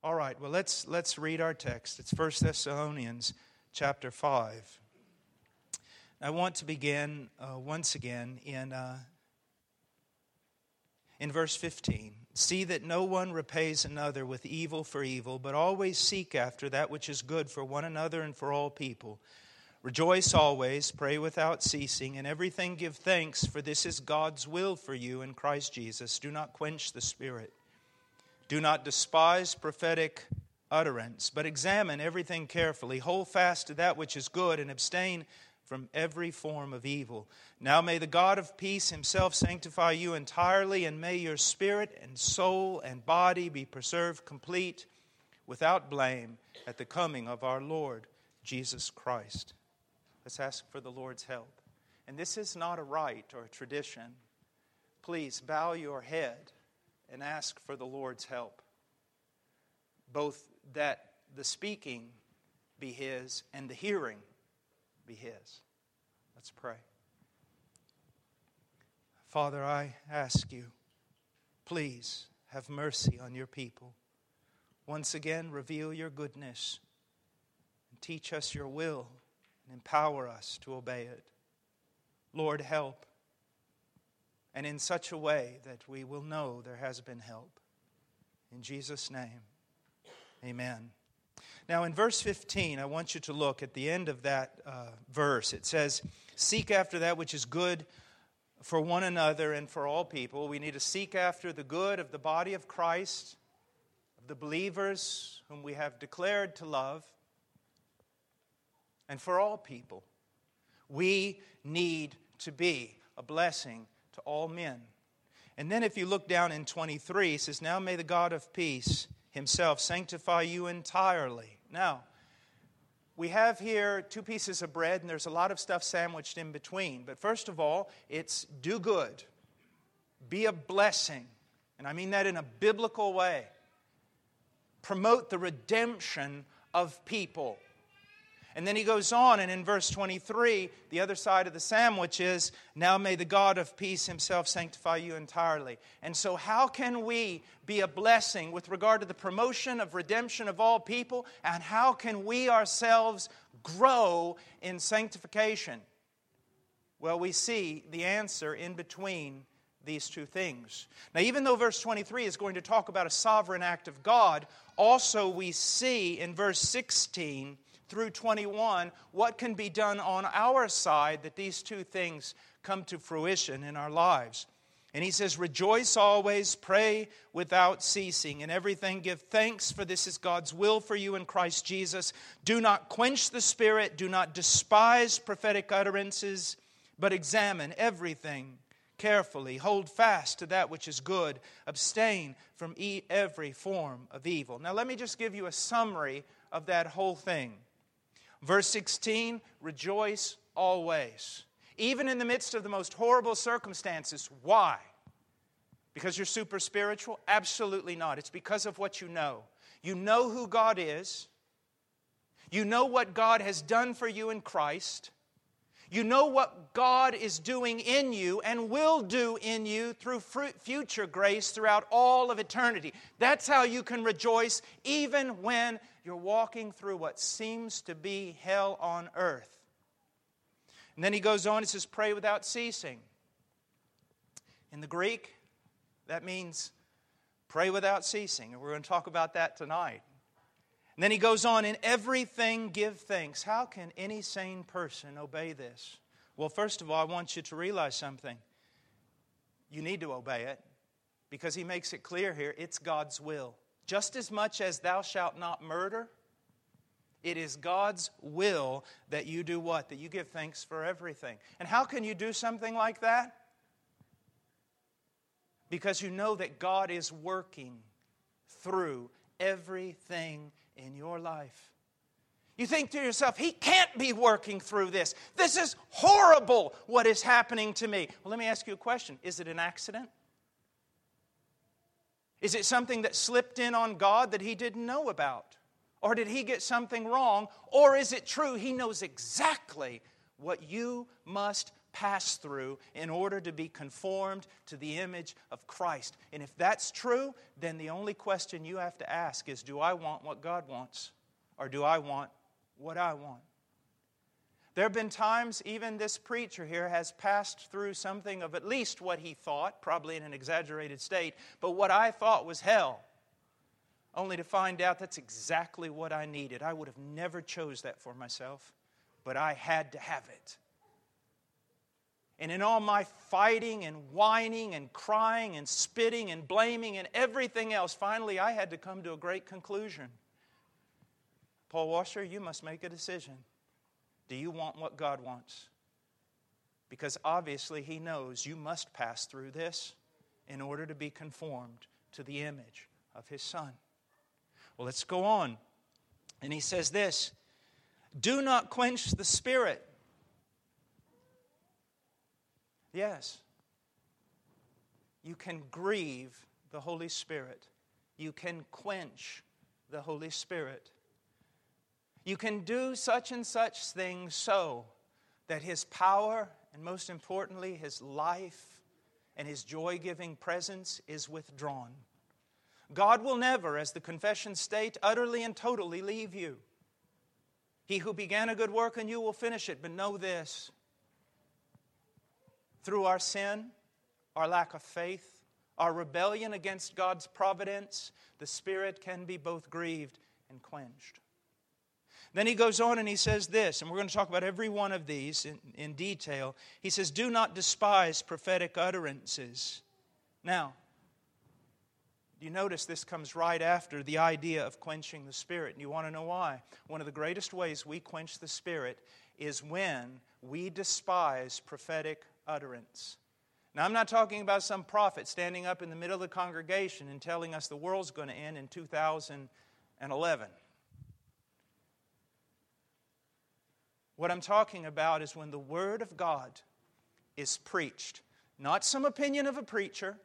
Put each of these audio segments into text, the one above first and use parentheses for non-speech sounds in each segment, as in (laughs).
All right, well, let's, let's read our text. It's 1 Thessalonians chapter 5. I want to begin uh, once again in, uh, in verse 15. See that no one repays another with evil for evil, but always seek after that which is good for one another and for all people. Rejoice always, pray without ceasing, and everything give thanks, for this is God's will for you in Christ Jesus. Do not quench the Spirit. Do not despise prophetic utterance, but examine everything carefully. Hold fast to that which is good and abstain from every form of evil. Now may the God of peace himself sanctify you entirely, and may your spirit and soul and body be preserved complete without blame at the coming of our Lord Jesus Christ. Let's ask for the Lord's help. And this is not a rite or a tradition. Please bow your head and ask for the Lord's help. Both that the speaking be His and the hearing be His. Let's pray. Father, I ask you, please have mercy on your people. Once again, reveal your goodness and teach us your will and empower us to obey it. Lord, help and in such a way that we will know there has been help. In Jesus' name, amen. Now, in verse 15, I want you to look at the end of that uh, verse. It says, Seek after that which is good for one another and for all people. We need to seek after the good of the body of Christ, of the believers whom we have declared to love, and for all people. We need to be a blessing to all men. And then if you look down in 23, it says, Now may the God of peace himself sanctify you entirely. Now, we have here two pieces of bread, and there's a lot of stuff sandwiched in between. But first of all, it's do good, be a blessing. And I mean that in a biblical way. Promote the redemption of people. And then he goes on, and in verse 23, the other side of the sandwich is, Now may the God of peace himself sanctify you entirely. And so, how can we be a blessing with regard to the promotion of redemption of all people? And how can we ourselves grow in sanctification? Well, we see the answer in between these two things. Now, even though verse 23 is going to talk about a sovereign act of God, also we see in verse 16 through 21 what can be done on our side that these two things come to fruition in our lives. And he says, Rejoice always, pray without ceasing, and everything give thanks, for this is God's will for you in Christ Jesus. Do not quench the Spirit, do not despise prophetic utterances, but examine everything carefully. Hold fast to that which is good, abstain from every form of evil. Now, let me just give you a summary of that whole thing. Verse 16, rejoice always. Even in the midst of the most horrible circumstances. Why? Because you're super spiritual? Absolutely not. It's because of what you know. You know who God is, you know what God has done for you in Christ. You know what God is doing in you and will do in you through future grace throughout all of eternity. That's how you can rejoice even when you're walking through what seems to be hell on earth. And then he goes on, and says, Pray without ceasing. In the Greek, that means pray without ceasing. And we're going to talk about that tonight. And then he goes on, in everything give thanks. How can any sane person obey this? Well, first of all, I want you to realize something. You need to obey it because he makes it clear here it's God's will. Just as much as thou shalt not murder, it is God's will that you do what? That you give thanks for everything. And how can you do something like that? Because you know that God is working through everything in your life. You think to yourself, He can't be working through this. This is horrible what is happening to me. Well, let me ask you a question Is it an accident? Is it something that slipped in on God that He didn't know about? Or did He get something wrong? Or is it true He knows exactly what you must pass through in order to be conformed to the image of Christ. And if that's true, then the only question you have to ask is Do I want what God wants? Or do I want what I want? There have been times, even this preacher here has passed through something of at least what he thought, probably in an exaggerated state, but what I thought was hell, only to find out that's exactly what I needed. I would have never chose that for myself, but I had to have it. And in all my fighting and whining and crying and spitting and blaming and everything else, finally I had to come to a great conclusion. Paul Washer, you must make a decision. Do you want what God wants? Because obviously, He knows you must pass through this in order to be conformed to the image of His Son. Well, let's go on. And He says this Do not quench the Spirit. Yes, you can grieve the Holy Spirit, you can quench the Holy Spirit. You can do such and such things so that His power, and most importantly, His life and His joy giving presence is withdrawn. God will never, as the confession state, utterly and totally leave you. He who began a good work in you will finish it, but know this through our sin, our lack of faith, our rebellion against God's providence, the Spirit can be both grieved and quenched. Then he goes on and he says this, and we're going to talk about every one of these in, in detail. He says, Do not despise prophetic utterances. Now, you notice this comes right after the idea of quenching the Spirit. And you want to know why? One of the greatest ways we quench the Spirit is when we despise prophetic utterance. Now, I'm not talking about some prophet standing up in the middle of the congregation and telling us the world's going to end in 2011. What I'm talking about is when the Word of God is preached, not some opinion of a preacher,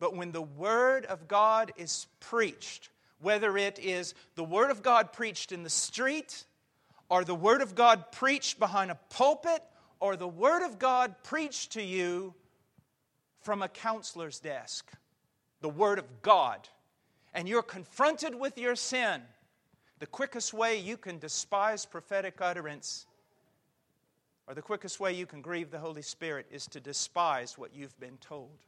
but when the Word of God is preached, whether it is the Word of God preached in the street, or the Word of God preached behind a pulpit, or the Word of God preached to you from a counselor's desk, the Word of God, and you're confronted with your sin, the quickest way you can despise prophetic utterance or the quickest way you can grieve the Holy Spirit is to despise what you've been told.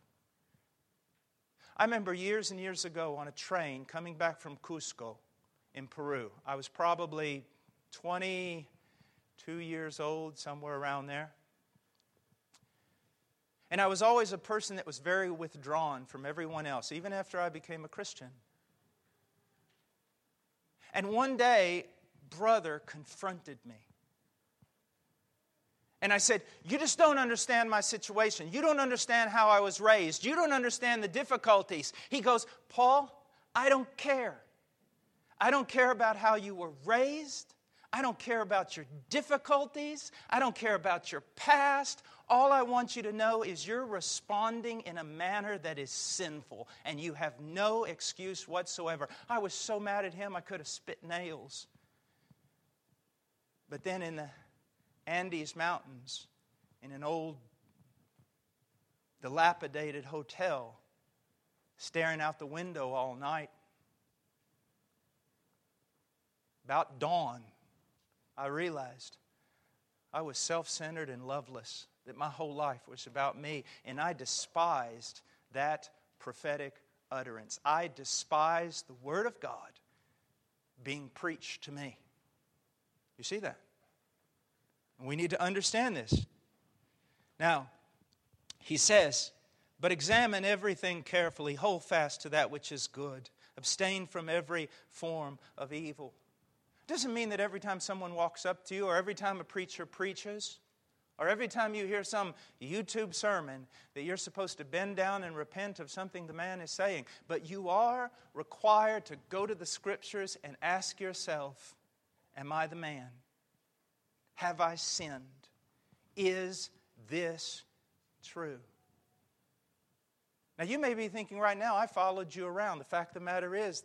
I remember years and years ago on a train coming back from Cusco in Peru. I was probably 22 years old, somewhere around there. And I was always a person that was very withdrawn from everyone else, even after I became a Christian. And one day, brother confronted me. And I said, You just don't understand my situation. You don't understand how I was raised. You don't understand the difficulties. He goes, Paul, I don't care. I don't care about how you were raised. I don't care about your difficulties. I don't care about your past. All I want you to know is you're responding in a manner that is sinful, and you have no excuse whatsoever. I was so mad at him, I could have spit nails. But then in the Andes Mountains in an old, dilapidated hotel, staring out the window all night. About dawn, I realized I was self centered and loveless, that my whole life was about me, and I despised that prophetic utterance. I despised the Word of God being preached to me. You see that? We need to understand this. Now, he says, But examine everything carefully, hold fast to that which is good, abstain from every form of evil. Doesn't mean that every time someone walks up to you, or every time a preacher preaches, or every time you hear some YouTube sermon that you're supposed to bend down and repent of something the man is saying. But you are required to go to the scriptures and ask yourself, Am I the man? Have I sinned? Is this true? Now, you may be thinking right now, I followed you around. The fact of the matter is,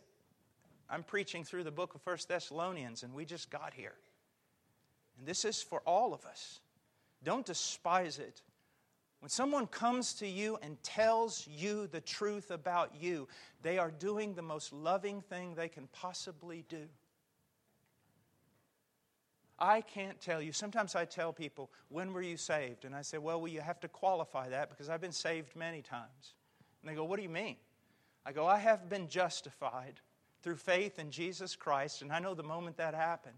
I'm preaching through the book of First Thessalonians, and we just got here. And this is for all of us. Don't despise it When someone comes to you and tells you the truth about you, they are doing the most loving thing they can possibly do. I can't tell you. Sometimes I tell people, When were you saved? And I say, Well, well, you have to qualify that because I've been saved many times. And they go, What do you mean? I go, I have been justified through faith in Jesus Christ, and I know the moment that happened.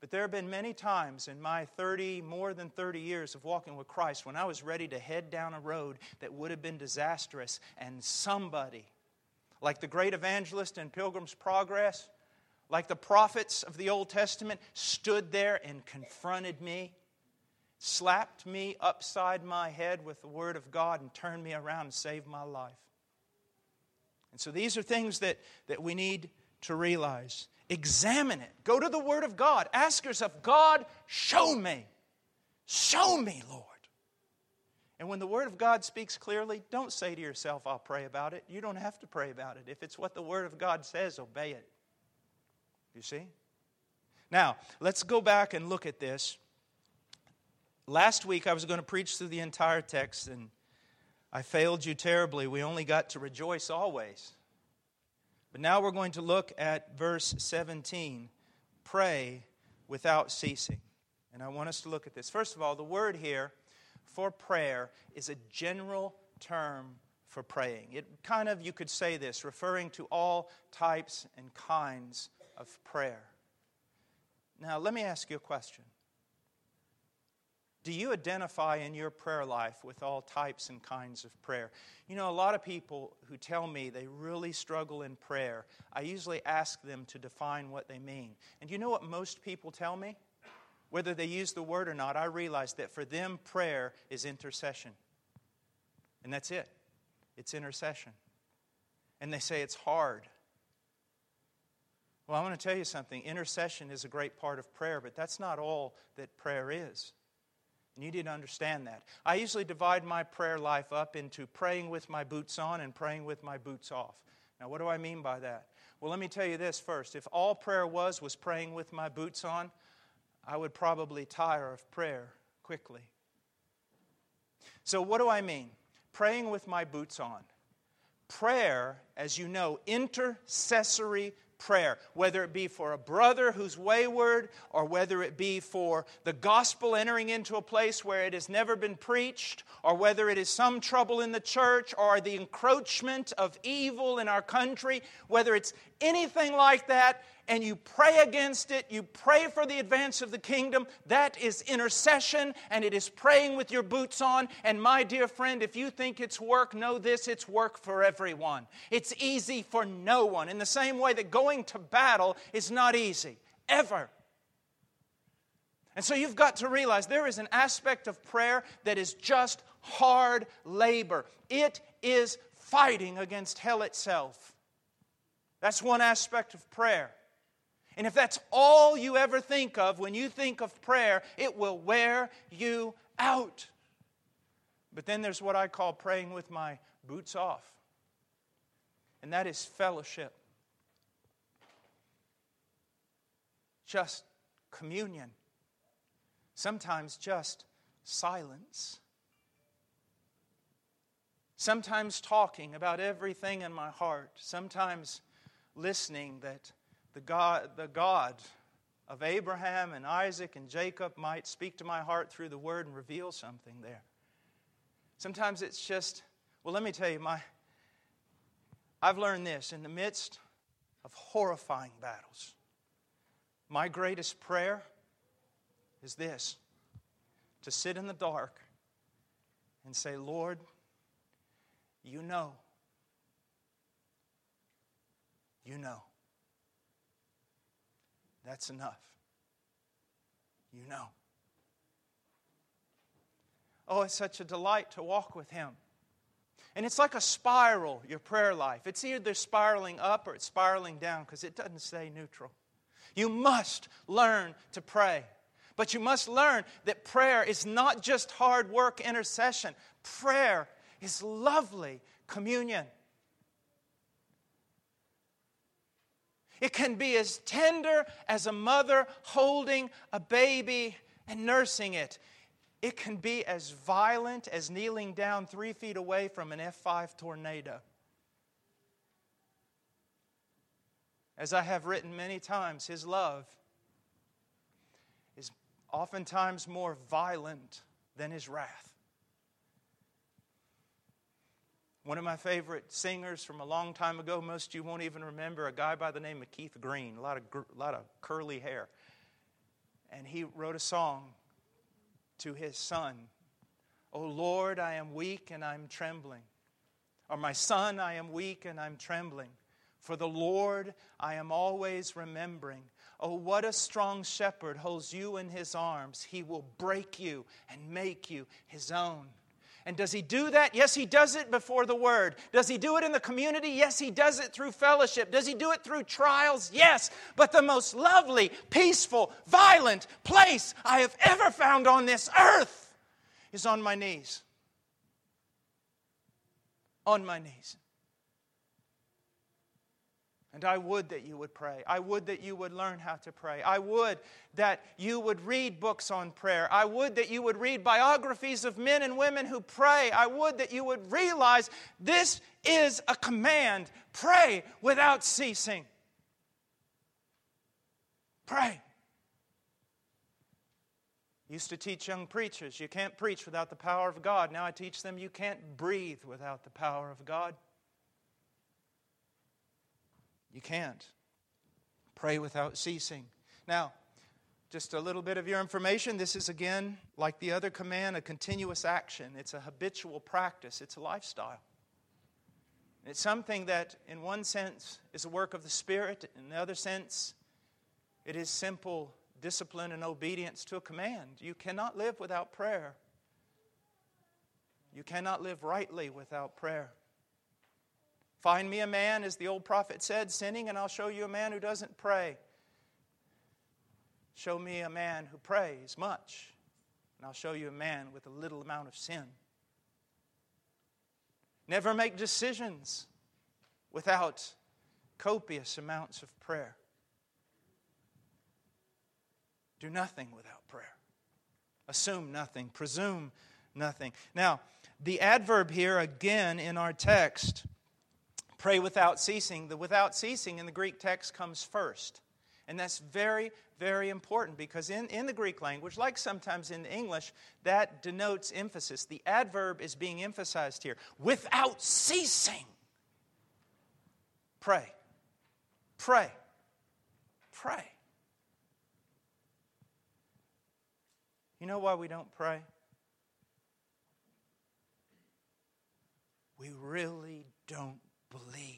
But there have been many times in my 30, more than 30 years of walking with Christ when I was ready to head down a road that would have been disastrous, and somebody, like the great evangelist in Pilgrim's Progress, like the prophets of the Old Testament, stood there and confronted me, slapped me upside my head with the Word of God, and turned me around and saved my life. And so these are things that, that we need to realize. Examine it. Go to the Word of God. Ask yourself, God, show me. Show me, Lord. And when the Word of God speaks clearly, don't say to yourself, I'll pray about it. You don't have to pray about it. If it's what the Word of God says, obey it. You see? Now, let's go back and look at this. Last week, I was going to preach through the entire text, and I failed you terribly. We only got to rejoice always. But now we're going to look at verse 17 pray without ceasing. And I want us to look at this. First of all, the word here for prayer is a general term for praying. It kind of, you could say this, referring to all types and kinds of prayer. Now, let me ask you a question. Do you identify in your prayer life with all types and kinds of prayer? You know, a lot of people who tell me they really struggle in prayer, I usually ask them to define what they mean. And you know what most people tell me? Whether they use the word or not, I realize that for them, prayer is intercession. And that's it. It's intercession. And they say it's hard. Well, I want to tell you something. Intercession is a great part of prayer, but that's not all that prayer is. And you need to understand that. I usually divide my prayer life up into praying with my boots on and praying with my boots off. Now, what do I mean by that? Well, let me tell you this first. If all prayer was was praying with my boots on, I would probably tire of prayer quickly. So, what do I mean? Praying with my boots on. Prayer, as you know, intercessory prayer, whether it be for a brother who's wayward or whether it be for the gospel entering into a place where it has never been preached or whether it is some trouble in the church or the encroachment of evil in our country, whether it's anything like that, and you pray against it, you pray for the advance of the kingdom, that is intercession and it is praying with your boots on. And my dear friend, if you think it's work, know this it's work for everyone. It's easy for no one. In the same way that going to battle is not easy, ever. And so you've got to realize there is an aspect of prayer that is just hard labor. It is fighting against hell itself. That's one aspect of prayer. And if that's all you ever think of when you think of prayer, it will wear you out. But then there's what I call praying with my boots off, and that is fellowship. Just communion. Sometimes just silence. Sometimes talking about everything in my heart. Sometimes listening that the God, the God of Abraham and Isaac and Jacob might speak to my heart through the word and reveal something there. Sometimes it's just, well, let me tell you, my, I've learned this in the midst of horrifying battles. My greatest prayer is this to sit in the dark and say, Lord, you know. You know. That's enough. You know. Oh, it's such a delight to walk with Him. And it's like a spiral, your prayer life. It's either spiraling up or it's spiraling down because it doesn't stay neutral. You must learn to pray. But you must learn that prayer is not just hard work intercession, prayer is lovely communion. It can be as tender as a mother holding a baby and nursing it. it can be as violent as kneeling down three feet away from an F5 tornado. As I have written many times, His love is oftentimes more violent than His wrath. One of my favorite singers from a long time ago, most of you won't even remember, a guy by the name of Keith Green, a lot of, a lot of curly hair. And he wrote a song to his son O Lord, I am weak and I'm trembling. Or my son, I am weak and I'm trembling. For the Lord I am always remembering. Oh, what a strong shepherd holds you in his arms. He will break you and make you his own. And does he do that? Yes, he does it before the word. Does he do it in the community? Yes, he does it through fellowship. Does he do it through trials? Yes. But the most lovely, peaceful, violent place I have ever found on this earth is on my knees. On my knees. And I would that you would pray. I would that you would learn how to pray. I would that you would read books on prayer. I would that you would read biographies of men and women who pray. I would that you would realize this is a command pray without ceasing. Pray. Used to teach young preachers, you can't preach without the power of God. Now I teach them, you can't breathe without the power of God. You can't. Pray without ceasing. Now, just a little bit of your information. This is, again, like the other command, a continuous action. It's a habitual practice, it's a lifestyle. It's something that, in one sense, is a work of the Spirit, in the other sense, it is simple discipline and obedience to a command. You cannot live without prayer. You cannot live rightly without prayer. Find me a man, as the old prophet said, sinning, and I'll show you a man who doesn't pray. Show me a man who prays much, and I'll show you a man with a little amount of sin. Never make decisions without copious amounts of prayer. Do nothing without prayer. Assume nothing. Presume nothing. Now, the adverb here again in our text pray without ceasing. The without ceasing in the Greek text comes first. And that's very, very important because in, in the Greek language, like sometimes in English, that denotes emphasis. The adverb is being emphasized here without ceasing. Pray. Pray. Pray. You know why we don't pray? We really don't believe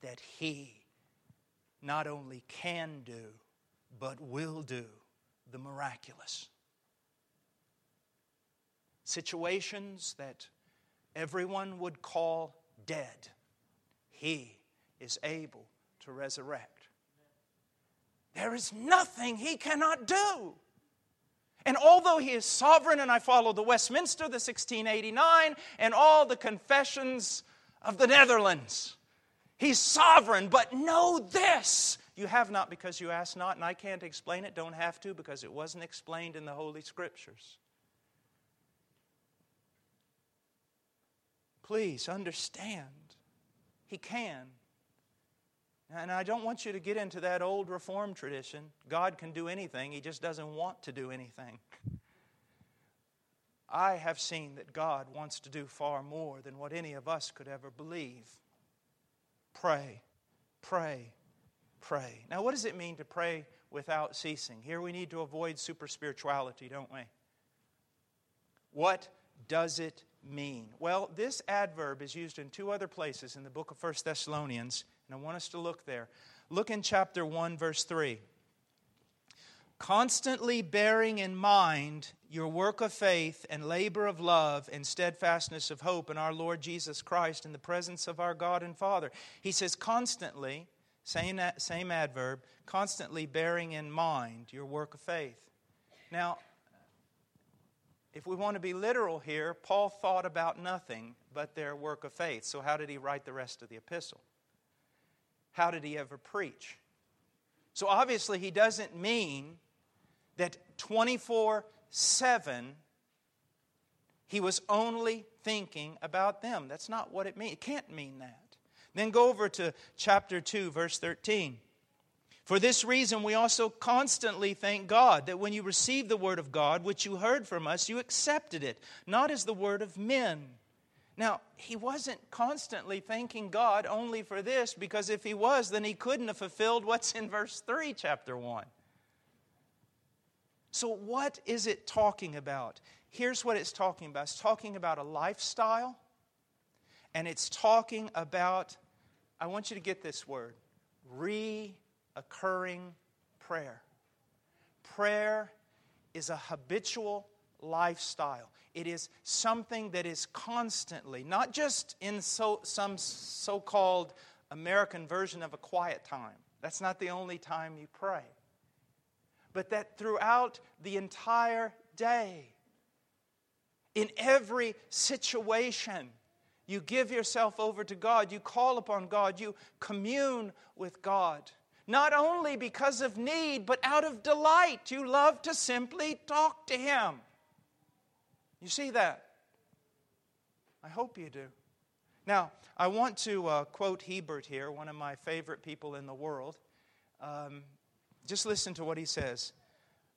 that He not only can do, but will do the miraculous. Situations that everyone would call dead, He is able to resurrect. There is nothing He cannot do. And although he is sovereign, and I follow the Westminster, the 1689, and all the confessions of the Netherlands. He's sovereign, but know this. You have not because you ask not, and I can't explain it, don't have to, because it wasn't explained in the Holy Scriptures. Please understand, He can. And I don't want you to get into that old Reformed tradition. God can do anything, He just doesn't want to do anything. I have seen that God wants to do far more than what any of us could ever believe. Pray, pray, pray. Now, what does it mean to pray without ceasing? Here we need to avoid super spirituality, don't we? What does it mean? Well, this adverb is used in two other places in the book of 1 Thessalonians, and I want us to look there. Look in chapter 1, verse 3 constantly bearing in mind your work of faith and labor of love and steadfastness of hope in our Lord Jesus Christ in the presence of our God and Father. He says, constantly, same, same adverb, constantly bearing in mind your work of faith. Now, if we want to be literal here, Paul thought about nothing but their work of faith. So, how did he write the rest of the epistle? How did he ever preach? So, obviously, he doesn't mean that 24 7, he was only thinking about them. That's not what it means. It can't mean that. Then go over to chapter 2, verse 13. For this reason, we also constantly thank God that when you received the word of God, which you heard from us, you accepted it, not as the word of men. Now, he wasn't constantly thanking God only for this, because if he was, then he couldn't have fulfilled what's in verse 3, chapter 1. So, what is it talking about? Here's what it's talking about it's talking about a lifestyle, and it's talking about, I want you to get this word, reoccurring prayer. Prayer is a habitual lifestyle. It is something that is constantly, not just in so, some so called American version of a quiet time. That's not the only time you pray. But that throughout the entire day, in every situation, you give yourself over to God, you call upon God, you commune with God. Not only because of need, but out of delight. You love to simply talk to Him. You see that? I hope you do. Now, I want to uh, quote Hiebert here, one of my favorite people in the world. Um, just listen to what he says.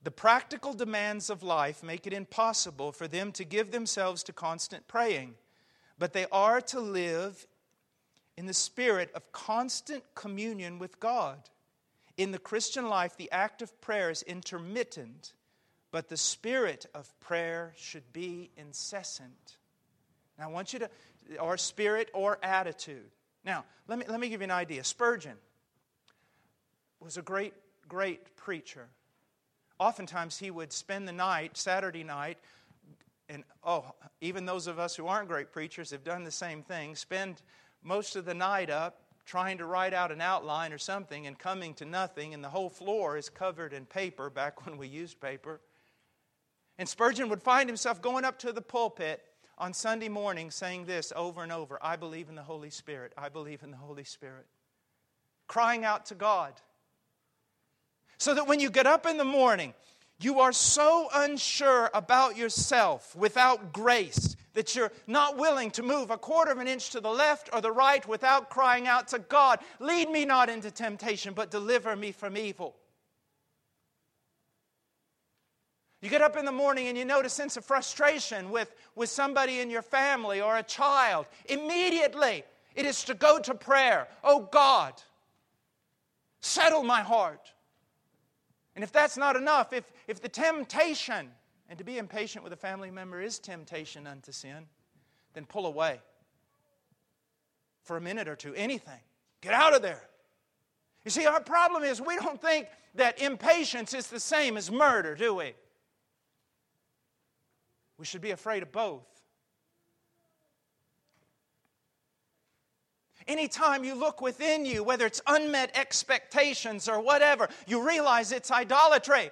The practical demands of life make it impossible for them to give themselves to constant praying, but they are to live in the spirit of constant communion with God. In the Christian life, the act of prayer is intermittent but the spirit of prayer should be incessant. Now, I want you to, or spirit or attitude. Now, let me, let me give you an idea. Spurgeon was a great, great preacher. Oftentimes, he would spend the night, Saturday night, and oh, even those of us who aren't great preachers have done the same thing, spend most of the night up trying to write out an outline or something and coming to nothing, and the whole floor is covered in paper back when we used paper. And Spurgeon would find himself going up to the pulpit on Sunday morning saying this over and over I believe in the Holy Spirit. I believe in the Holy Spirit. Crying out to God. So that when you get up in the morning, you are so unsure about yourself without grace that you're not willing to move a quarter of an inch to the left or the right without crying out to God, Lead me not into temptation, but deliver me from evil. You get up in the morning and you note a sense of frustration with, with somebody in your family or a child. Immediately, it is to go to prayer. Oh God, settle my heart. And if that's not enough, if, if the temptation, and to be impatient with a family member is temptation unto sin, then pull away for a minute or two, anything. Get out of there. You see, our problem is we don't think that impatience is the same as murder, do we? We should be afraid of both. Anytime you look within you, whether it's unmet expectations or whatever, you realize it's idolatry.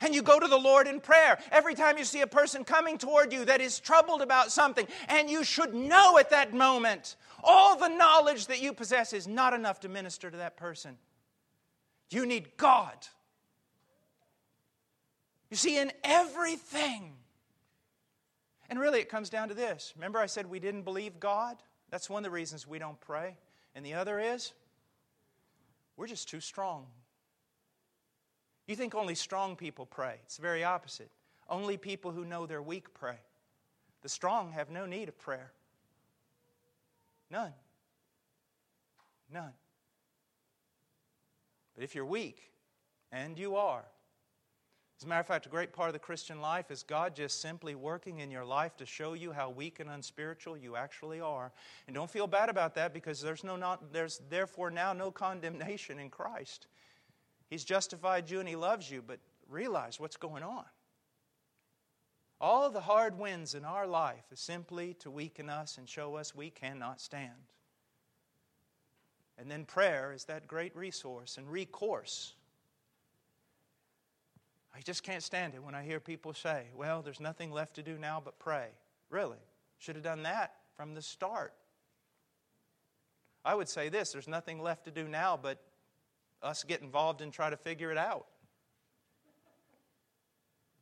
And you go to the Lord in prayer. Every time you see a person coming toward you that is troubled about something, and you should know at that moment, all the knowledge that you possess is not enough to minister to that person. You need God. You see, in everything, and really, it comes down to this. Remember, I said we didn't believe God? That's one of the reasons we don't pray. And the other is, we're just too strong. You think only strong people pray. It's the very opposite. Only people who know they're weak pray. The strong have no need of prayer. None. None. But if you're weak, and you are, as a matter of fact, a great part of the Christian life is God just simply working in your life to show you how weak and unspiritual you actually are. And don't feel bad about that because there's, no not, there's therefore now no condemnation in Christ. He's justified you and He loves you, but realize what's going on. All the hard winds in our life is simply to weaken us and show us we cannot stand. And then prayer is that great resource and recourse I just can't stand it when I hear people say, well, there's nothing left to do now but pray. Really? Should have done that from the start. I would say this there's nothing left to do now but us get involved and try to figure it out.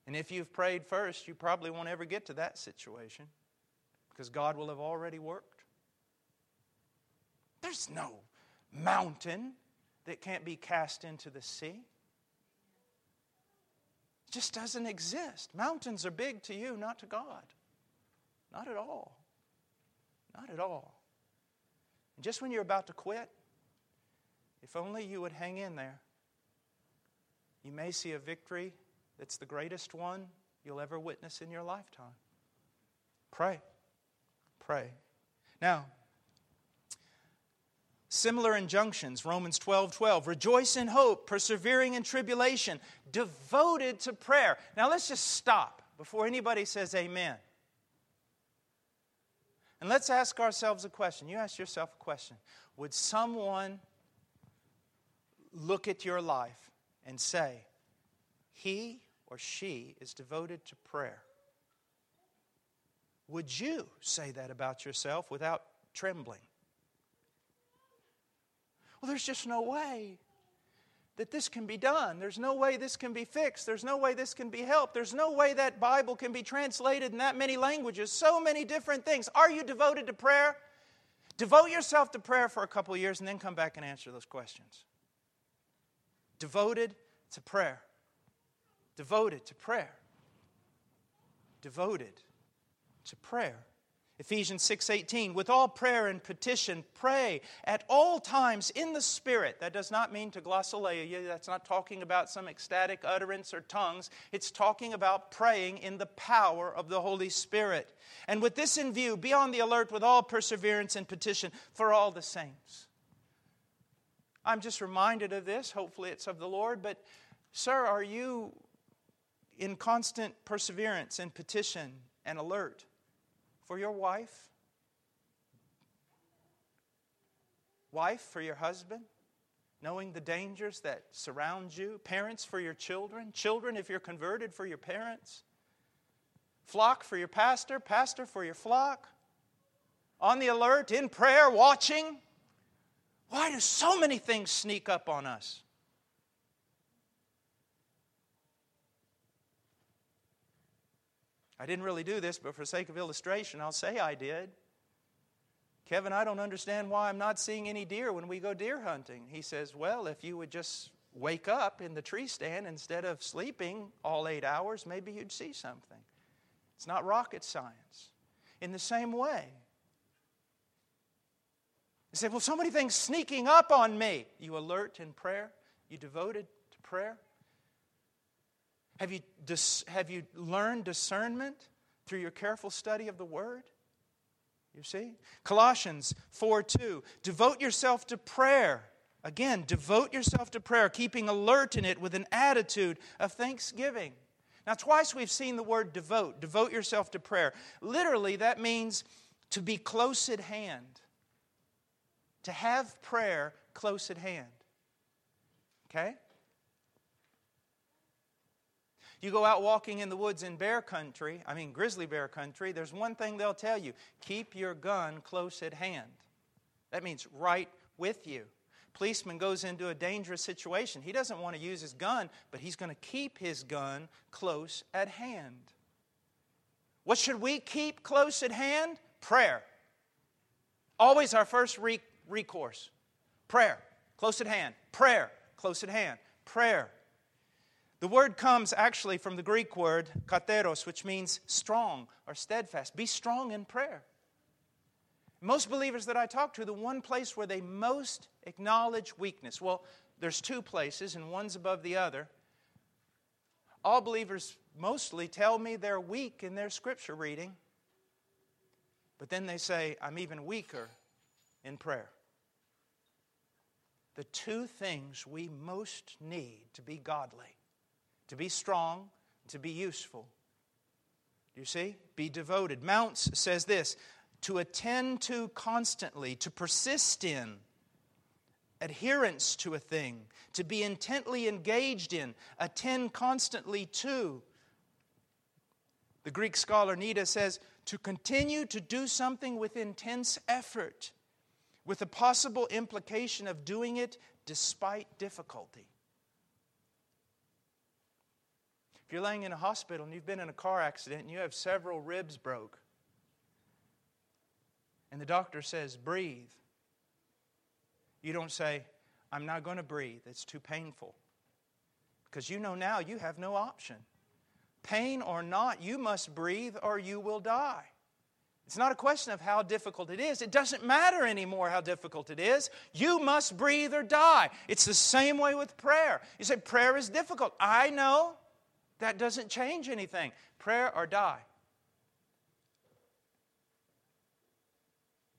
And if you've prayed first, you probably won't ever get to that situation because God will have already worked. There's no mountain that can't be cast into the sea. Just doesn't exist. Mountains are big to you, not to God. Not at all. Not at all. And just when you're about to quit, if only you would hang in there, you may see a victory that's the greatest one you'll ever witness in your lifetime. Pray. Pray. Now, similar injunctions Romans 12 12. Rejoice in hope, persevering in tribulation, devoted to prayer. Now, let's just stop before anybody says amen. And let's ask ourselves a question. You ask yourself a question Would someone look at your life and say, He or she is devoted to prayer? Would you say that about yourself without trembling? Well, there's just no way that this can be done. There's no way this can be fixed. There's no way this can be helped. There's no way that Bible can be translated in that many languages. So many different things. Are you devoted to prayer? Devote yourself to prayer for a couple of years and then come back and answer those questions. Devoted to prayer. Devoted to prayer. Devoted to prayer. Ephesians 6:18 with all prayer and petition pray at all times in the spirit. That does not mean to glossolalia that's not talking about some ecstatic utterance or tongues. It's talking about praying in the power of the holy spirit. And with this in view be on the alert with all perseverance and petition for all the saints. I'm just reminded of this. Hopefully it's of the Lord. But sir are you in constant perseverance and petition and alert for your wife? Wife, for your husband? Knowing the dangers that surround you? Parents, for your children? Children, if you're converted, for your parents? Flock, for your pastor? Pastor, for your flock? On the alert, in prayer, watching? Why do so many things sneak up on us? I didn't really do this, but for sake of illustration, I'll say I did. Kevin, I don't understand why I'm not seeing any deer when we go deer hunting. He says, Well, if you would just wake up in the tree stand instead of sleeping all eight hours, maybe you'd see something. It's not rocket science. In the same way, you say, Well, so many things sneaking up on me. You alert in prayer? You devoted to prayer? Have you, dis- have you learned discernment through your careful study of the Word? You see? Colossians 4 2. Devote yourself to prayer. Again, devote yourself to prayer, keeping alert in it with an attitude of thanksgiving. Now, twice we've seen the word devote. Devote yourself to prayer. Literally, that means to be close at hand, to have prayer close at hand. Okay? You go out walking in the woods in bear country, I mean grizzly bear country, there's one thing they'll tell you keep your gun close at hand. That means right with you. Policeman goes into a dangerous situation. He doesn't want to use his gun, but he's going to keep his gun close at hand. What should we keep close at hand? Prayer. Always our first re- recourse. Prayer, close at hand. Prayer, close at hand. Prayer. The word comes actually from the Greek word kateros, which means strong or steadfast. Be strong in prayer. Most believers that I talk to, the one place where they most acknowledge weakness, well, there's two places, and one's above the other. All believers mostly tell me they're weak in their scripture reading, but then they say, I'm even weaker in prayer. The two things we most need to be godly to be strong, to be useful. You see? Be devoted. Mounce says this to attend to constantly, to persist in, adherence to a thing, to be intently engaged in, attend constantly to. The Greek scholar Nida says to continue to do something with intense effort, with the possible implication of doing it despite difficulty. If you're laying in a hospital and you've been in a car accident and you have several ribs broke, and the doctor says, breathe, you don't say, I'm not going to breathe, it's too painful. Because you know now you have no option. Pain or not, you must breathe or you will die. It's not a question of how difficult it is. It doesn't matter anymore how difficult it is. You must breathe or die. It's the same way with prayer. You say, prayer is difficult. I know. That doesn't change anything. Prayer or die.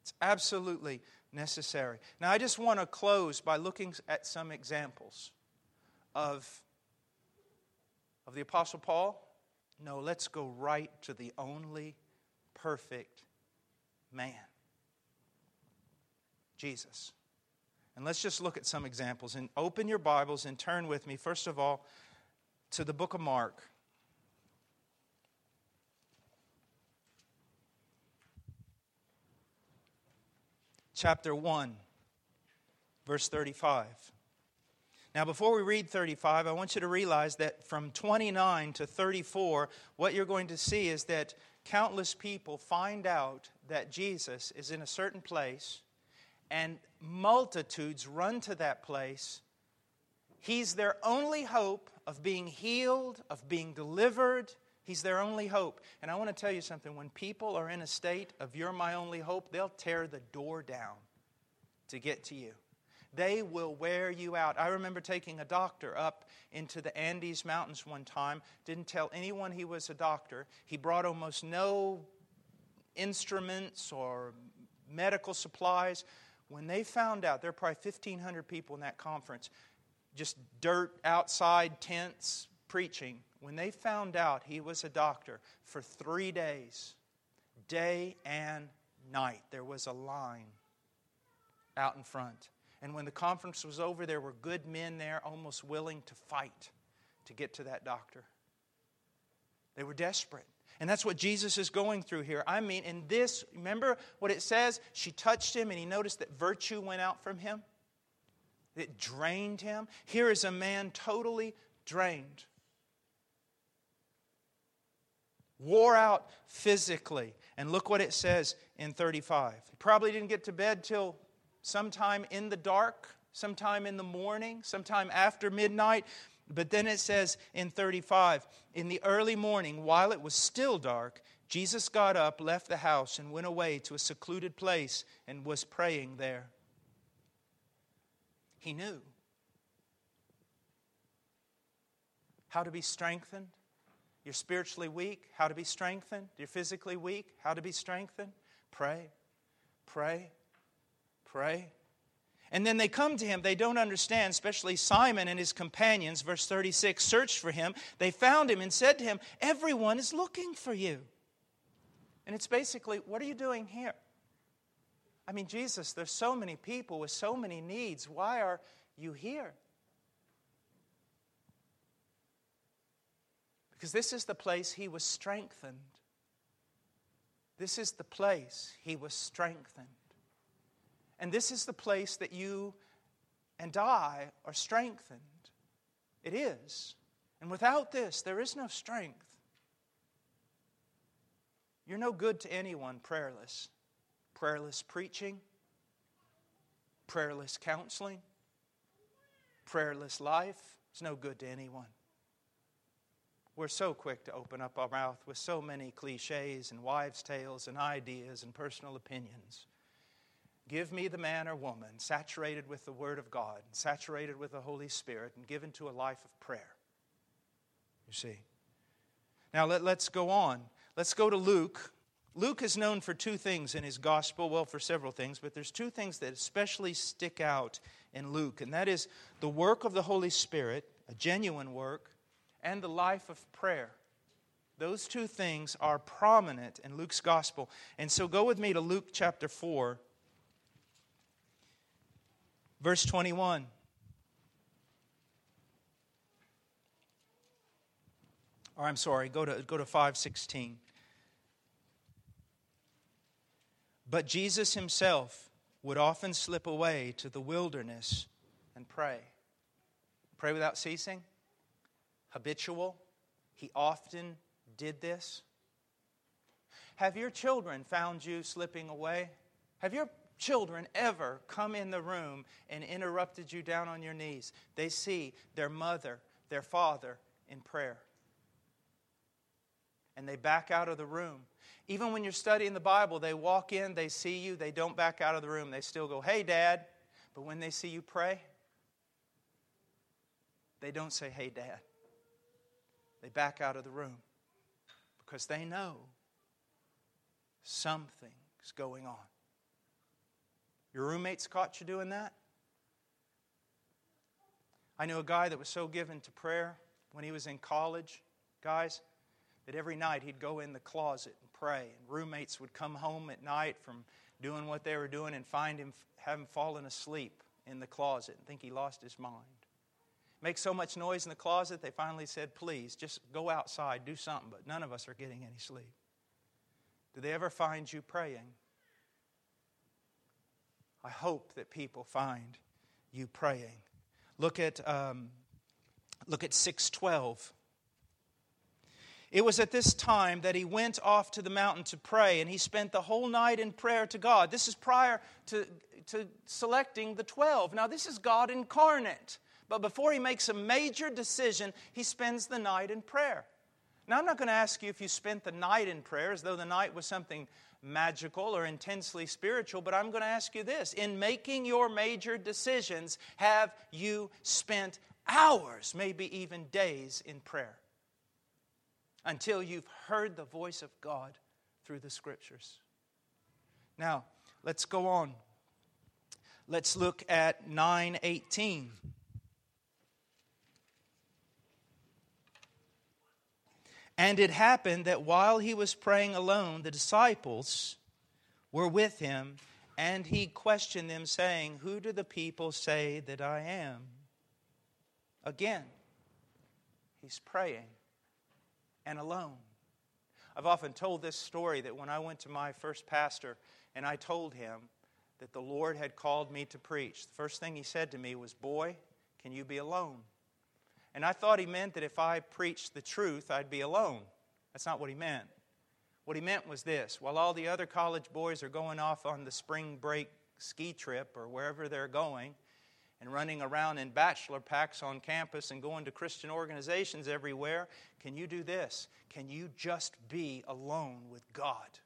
It's absolutely necessary. Now, I just want to close by looking at some examples of, of the Apostle Paul. No, let's go right to the only perfect man Jesus. And let's just look at some examples. And open your Bibles and turn with me, first of all, to the book of Mark. Chapter 1, verse 35. Now, before we read 35, I want you to realize that from 29 to 34, what you're going to see is that countless people find out that Jesus is in a certain place, and multitudes run to that place. He's their only hope of being healed, of being delivered. He's their only hope. And I want to tell you something when people are in a state of you're my only hope, they'll tear the door down to get to you. They will wear you out. I remember taking a doctor up into the Andes Mountains one time, didn't tell anyone he was a doctor. He brought almost no instruments or medical supplies. When they found out, there were probably 1,500 people in that conference, just dirt outside tents preaching. When they found out he was a doctor for three days, day and night, there was a line out in front. And when the conference was over, there were good men there almost willing to fight to get to that doctor. They were desperate. And that's what Jesus is going through here. I mean, in this, remember what it says? She touched him and he noticed that virtue went out from him. It drained him. Here is a man totally drained, wore out physically. And look what it says in 35. He probably didn't get to bed till sometime in the dark, sometime in the morning, sometime after midnight. But then it says in 35 In the early morning, while it was still dark, Jesus got up, left the house, and went away to a secluded place and was praying there. He knew how to be strengthened. You're spiritually weak, how to be strengthened. You're physically weak, how to be strengthened. Pray, pray, pray. And then they come to him. They don't understand, especially Simon and his companions. Verse 36 searched for him. They found him and said to him, Everyone is looking for you. And it's basically, What are you doing here? I mean, Jesus, there's so many people with so many needs. Why are you here? Because this is the place he was strengthened. This is the place he was strengthened. And this is the place that you and I are strengthened. It is. And without this, there is no strength. You're no good to anyone prayerless. Prayerless preaching, prayerless counseling, prayerless life is no good to anyone. We're so quick to open up our mouth with so many cliches and wives' tales and ideas and personal opinions. Give me the man or woman saturated with the Word of God, saturated with the Holy Spirit, and given to a life of prayer. You see. Now let, let's go on. Let's go to Luke. Luke is known for two things in his gospel, well, for several things, but there's two things that especially stick out in Luke, and that is the work of the Holy Spirit, a genuine work, and the life of prayer. Those two things are prominent in Luke's gospel. And so go with me to Luke chapter 4. Verse 21. Or I'm sorry, go to, go to 516. But Jesus himself would often slip away to the wilderness and pray. Pray without ceasing, habitual. he often did this? Have your children found you slipping away? Have your children ever come in the room and interrupted you down on your knees? They see their mother, their father in prayer. And they back out of the room. Even when you're studying the Bible, they walk in, they see you, they don't back out of the room. They still go, Hey, Dad. But when they see you pray, they don't say, Hey, Dad. They back out of the room because they know something's going on. Your roommates caught you doing that? I knew a guy that was so given to prayer when he was in college, guys, that every night he'd go in the closet pray. And roommates would come home at night from doing what they were doing and find him, have him fallen asleep in the closet and think he lost his mind. Make so much noise in the closet, they finally said, Please, just go outside, do something. But none of us are getting any sleep. Do they ever find you praying? I hope that people find you praying. Look at, um, look at 612. It was at this time that he went off to the mountain to pray, and he spent the whole night in prayer to God. This is prior to, to selecting the 12. Now, this is God incarnate. But before he makes a major decision, he spends the night in prayer. Now, I'm not going to ask you if you spent the night in prayer as though the night was something magical or intensely spiritual, but I'm going to ask you this. In making your major decisions, have you spent hours, maybe even days, in prayer? Until you've heard the voice of God through the scriptures. Now, let's go on. Let's look at 918. And it happened that while he was praying alone, the disciples were with him, and he questioned them, saying, Who do the people say that I am? Again, he's praying and alone. I've often told this story that when I went to my first pastor and I told him that the Lord had called me to preach, the first thing he said to me was, Boy, can you be alone? And I thought he meant that if I preached the truth, I'd be alone. That's not what he meant. What he meant was this while all the other college boys are going off on the spring break ski trip or wherever they're going, and running around in bachelor packs on campus and going to Christian organizations everywhere, can you do this? Can you just be alone with God?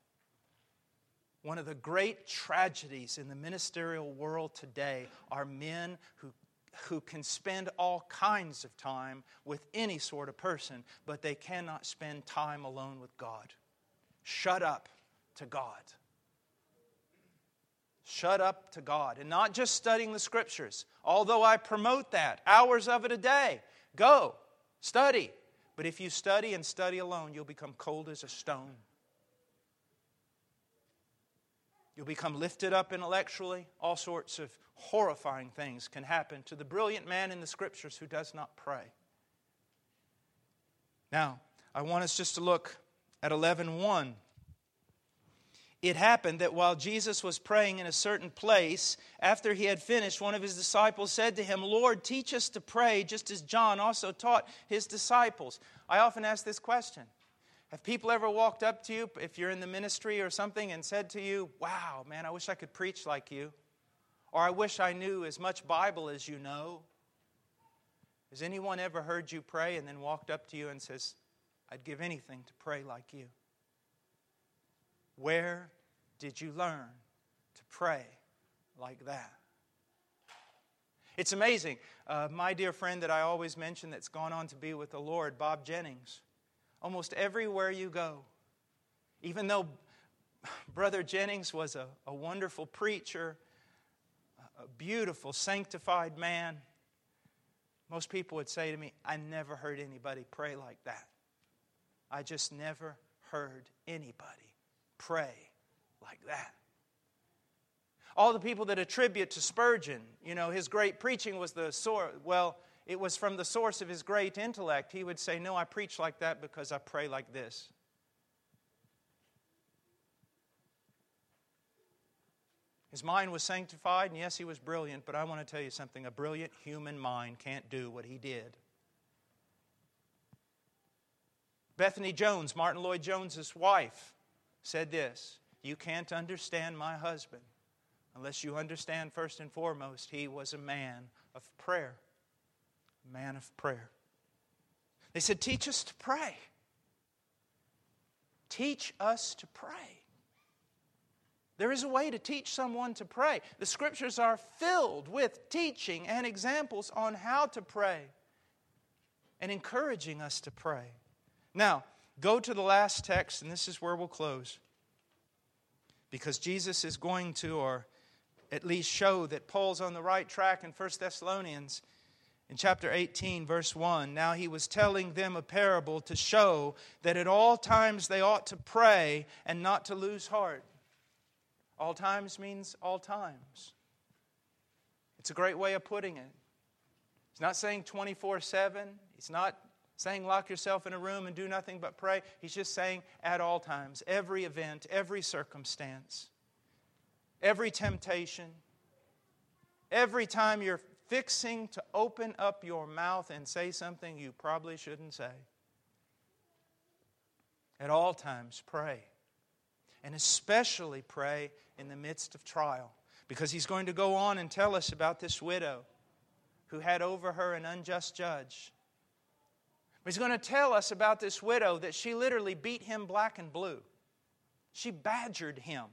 One of the great tragedies in the ministerial world today are men who who can spend all kinds of time with any sort of person, but they cannot spend time alone with God. Shut up to God. Shut up to God. And not just studying the scriptures, although I promote that, hours of it a day. Go, study. But if you study and study alone, you'll become cold as a stone. You'll become lifted up intellectually. All sorts of horrifying things can happen to the brilliant man in the scriptures who does not pray. Now, I want us just to look at 11:1. It happened that while Jesus was praying in a certain place, after he had finished, one of his disciples said to him, Lord, teach us to pray, just as John also taught his disciples. I often ask this question have people ever walked up to you, if you're in the ministry or something, and said to you, Wow, man, I wish I could preach like you? Or I wish I knew as much Bible as you know? Has anyone ever heard you pray and then walked up to you and says, I'd give anything to pray like you? Where did you learn to pray like that? It's amazing. Uh, my dear friend that I always mention that's gone on to be with the Lord, Bob Jennings, almost everywhere you go. Even though (laughs) Brother Jennings was a, a wonderful preacher, a beautiful, sanctified man, most people would say to me, I never heard anybody pray like that. I just never heard anybody pray like that. All the people that attribute to Spurgeon, you know, his great preaching was the source. Well, it was from the source of his great intellect, he would say, No, I preach like that because I pray like this. His mind was sanctified, and yes, he was brilliant, but I want to tell you something a brilliant human mind can't do what he did. Bethany Jones, Martyn Lloyd-Jones's wife, said this You can't understand my husband unless you understand, first and foremost, he was a man of prayer. A man of prayer. They said, Teach us to pray. Teach us to pray. There is a way to teach someone to pray. The scriptures are filled with teaching and examples on how to pray and encouraging us to pray. Now, go to the last text, and this is where we'll close. Because Jesus is going to, or at least show that Paul's on the right track in 1 Thessalonians in chapter 18, verse 1. Now he was telling them a parable to show that at all times they ought to pray and not to lose heart. All times means all times. It's a great way of putting it. He's not saying 24 7. He's not saying lock yourself in a room and do nothing but pray. He's just saying at all times, every event, every circumstance, every temptation, every time you're fixing to open up your mouth and say something you probably shouldn't say. At all times, pray. And especially pray in the midst of trial. Because he's going to go on and tell us about this widow who had over her an unjust judge. He's going to tell us about this widow that she literally beat him black and blue. She badgered him,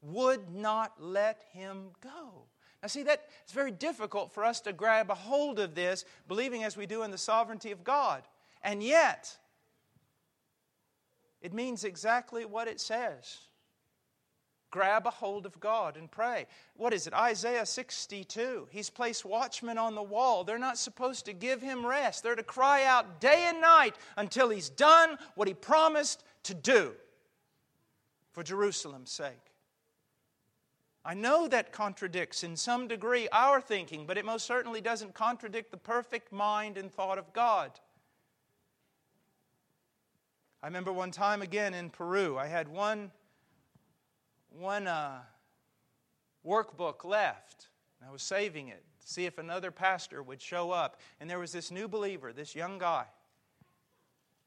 would not let him go. Now, see, that it's very difficult for us to grab a hold of this, believing as we do in the sovereignty of God. And yet, it means exactly what it says. Grab a hold of God and pray. What is it? Isaiah 62. He's placed watchmen on the wall. They're not supposed to give him rest. They're to cry out day and night until he's done what he promised to do for Jerusalem's sake. I know that contradicts in some degree our thinking, but it most certainly doesn't contradict the perfect mind and thought of God. I remember one time again in Peru, I had one, one uh, workbook left. And I was saving it to see if another pastor would show up. And there was this new believer, this young guy.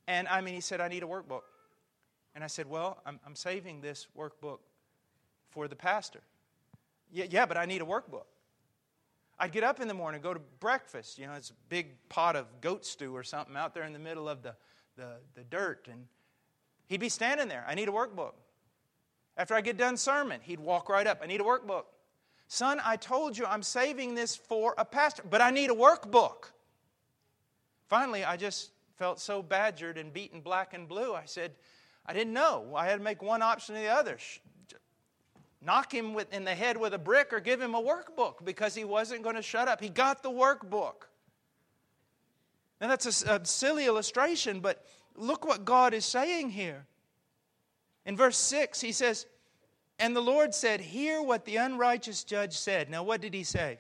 And I mean, he said, I need a workbook. And I said, Well, I'm, I'm saving this workbook for the pastor. Yeah, yeah, but I need a workbook. I'd get up in the morning, go to breakfast. You know, it's a big pot of goat stew or something out there in the middle of the, the, the dirt. And he'd be standing there. I need a workbook. After I get done sermon, he'd walk right up. I need a workbook. Son, I told you I'm saving this for a pastor, but I need a workbook. Finally, I just felt so badgered and beaten black and blue. I said, I didn't know. I had to make one option or the other knock him in the head with a brick or give him a workbook because he wasn't going to shut up. He got the workbook. Now, that's a silly illustration, but look what God is saying here. In verse 6, he says, And the Lord said, Hear what the unrighteous judge said. Now, what did he say?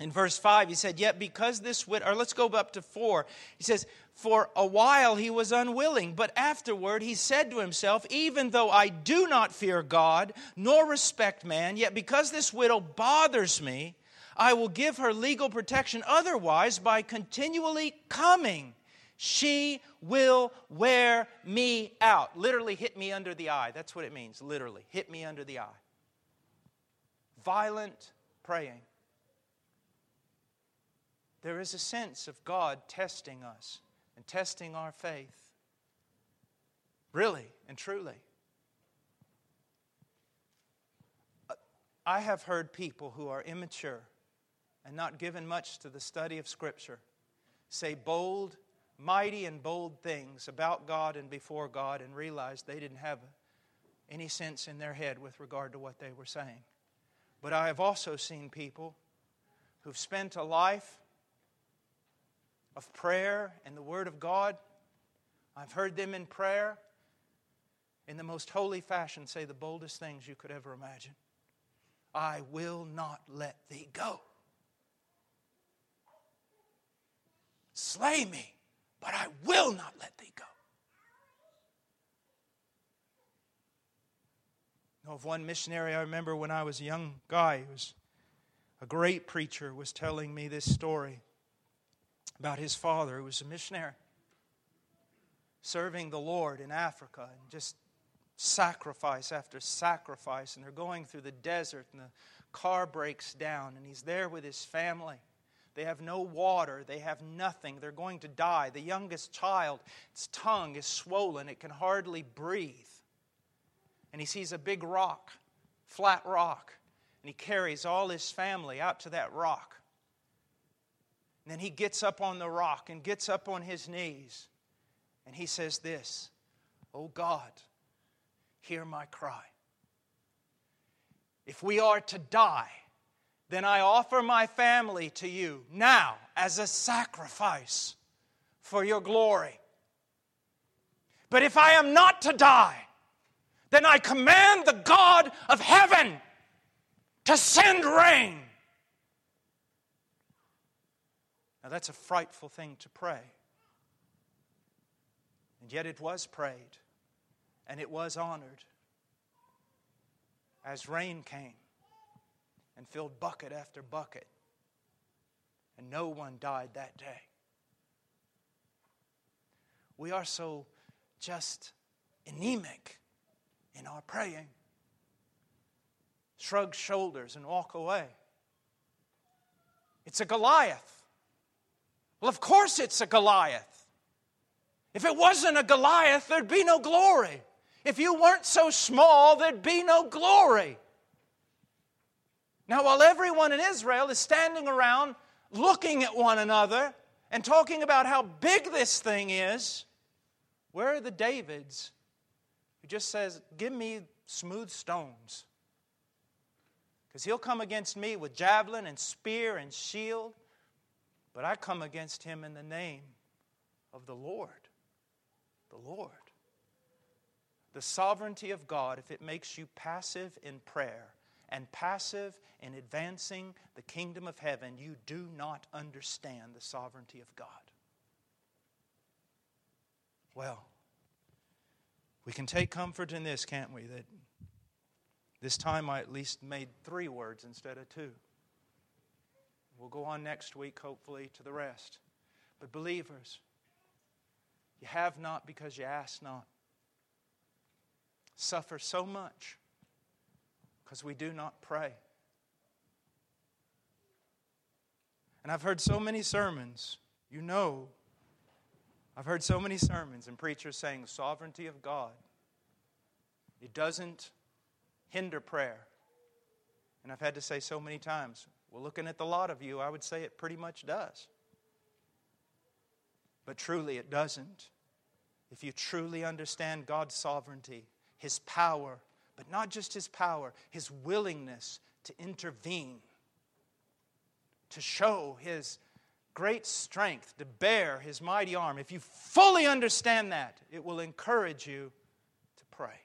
In verse 5, he said, Yet because this widow, or let's go up to 4. He says, For a while he was unwilling, but afterward he said to himself, Even though I do not fear God, nor respect man, yet because this widow bothers me, I will give her legal protection. Otherwise, by continually coming, she will wear me out. Literally, hit me under the eye. That's what it means, literally. Hit me under the eye. Violent praying. There is a sense of God testing us and testing our faith. Really and truly. I have heard people who are immature and not given much to the study of Scripture say bold, mighty, and bold things about God and before God and realize they didn't have any sense in their head with regard to what they were saying. But I have also seen people who've spent a life of prayer and the Word of God. I've heard them in prayer in the most holy fashion say the boldest things you could ever imagine. I will not let thee go. Slay me, but I will not let thee go. know of one missionary I remember when I was a young guy, who was a great preacher, was telling me this story about his father who was a missionary. serving the Lord in Africa and just sacrifice after sacrifice. And they're going through the desert, and the car breaks down, and he's there with his family. They have no water. They have nothing. They're going to die. The youngest child, its tongue is swollen. It can hardly breathe. And he sees a big rock, flat rock, and he carries all his family out to that rock. And then he gets up on the rock and gets up on his knees. And he says, This, Oh God, hear my cry. If we are to die, then I offer my family to you now as a sacrifice for your glory. But if I am not to die, then I command the God of heaven to send rain. Now, that's a frightful thing to pray. And yet, it was prayed and it was honored as rain came and filled bucket after bucket, and no one died that day. We are so just anemic in our praying. Shrug shoulders and walk away. It's a Goliath. Well, of course it's a Goliath. If it wasn't a Goliath, there'd be no glory. If you weren't so small, there'd be no glory. Now, while everyone in Israel is standing around looking at one another and talking about how big this thing is, where are the Davids who just says, Give me smooth stones? Because he'll come against me with javelin and spear and shield, but I come against him in the name of the Lord. The Lord. The sovereignty of God, if it makes you passive in prayer, and passive in advancing the kingdom of heaven, you do not understand the sovereignty of God. Well, we can take comfort in this, can't we? That this time I at least made three words instead of two. We'll go on next week, hopefully, to the rest. But, believers, you have not because you ask not. Suffer so much because we do not pray. And I've heard so many sermons, you know, I've heard so many sermons and preachers saying sovereignty of God. It doesn't hinder prayer. And I've had to say so many times, well, looking at the lot of you, I would say it pretty much does. But truly, it doesn't. If you truly understand God's sovereignty, His power, but not just his power, his willingness to intervene, to show his great strength, to bear his mighty arm. If you fully understand that, it will encourage you to pray.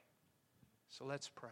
So let's pray.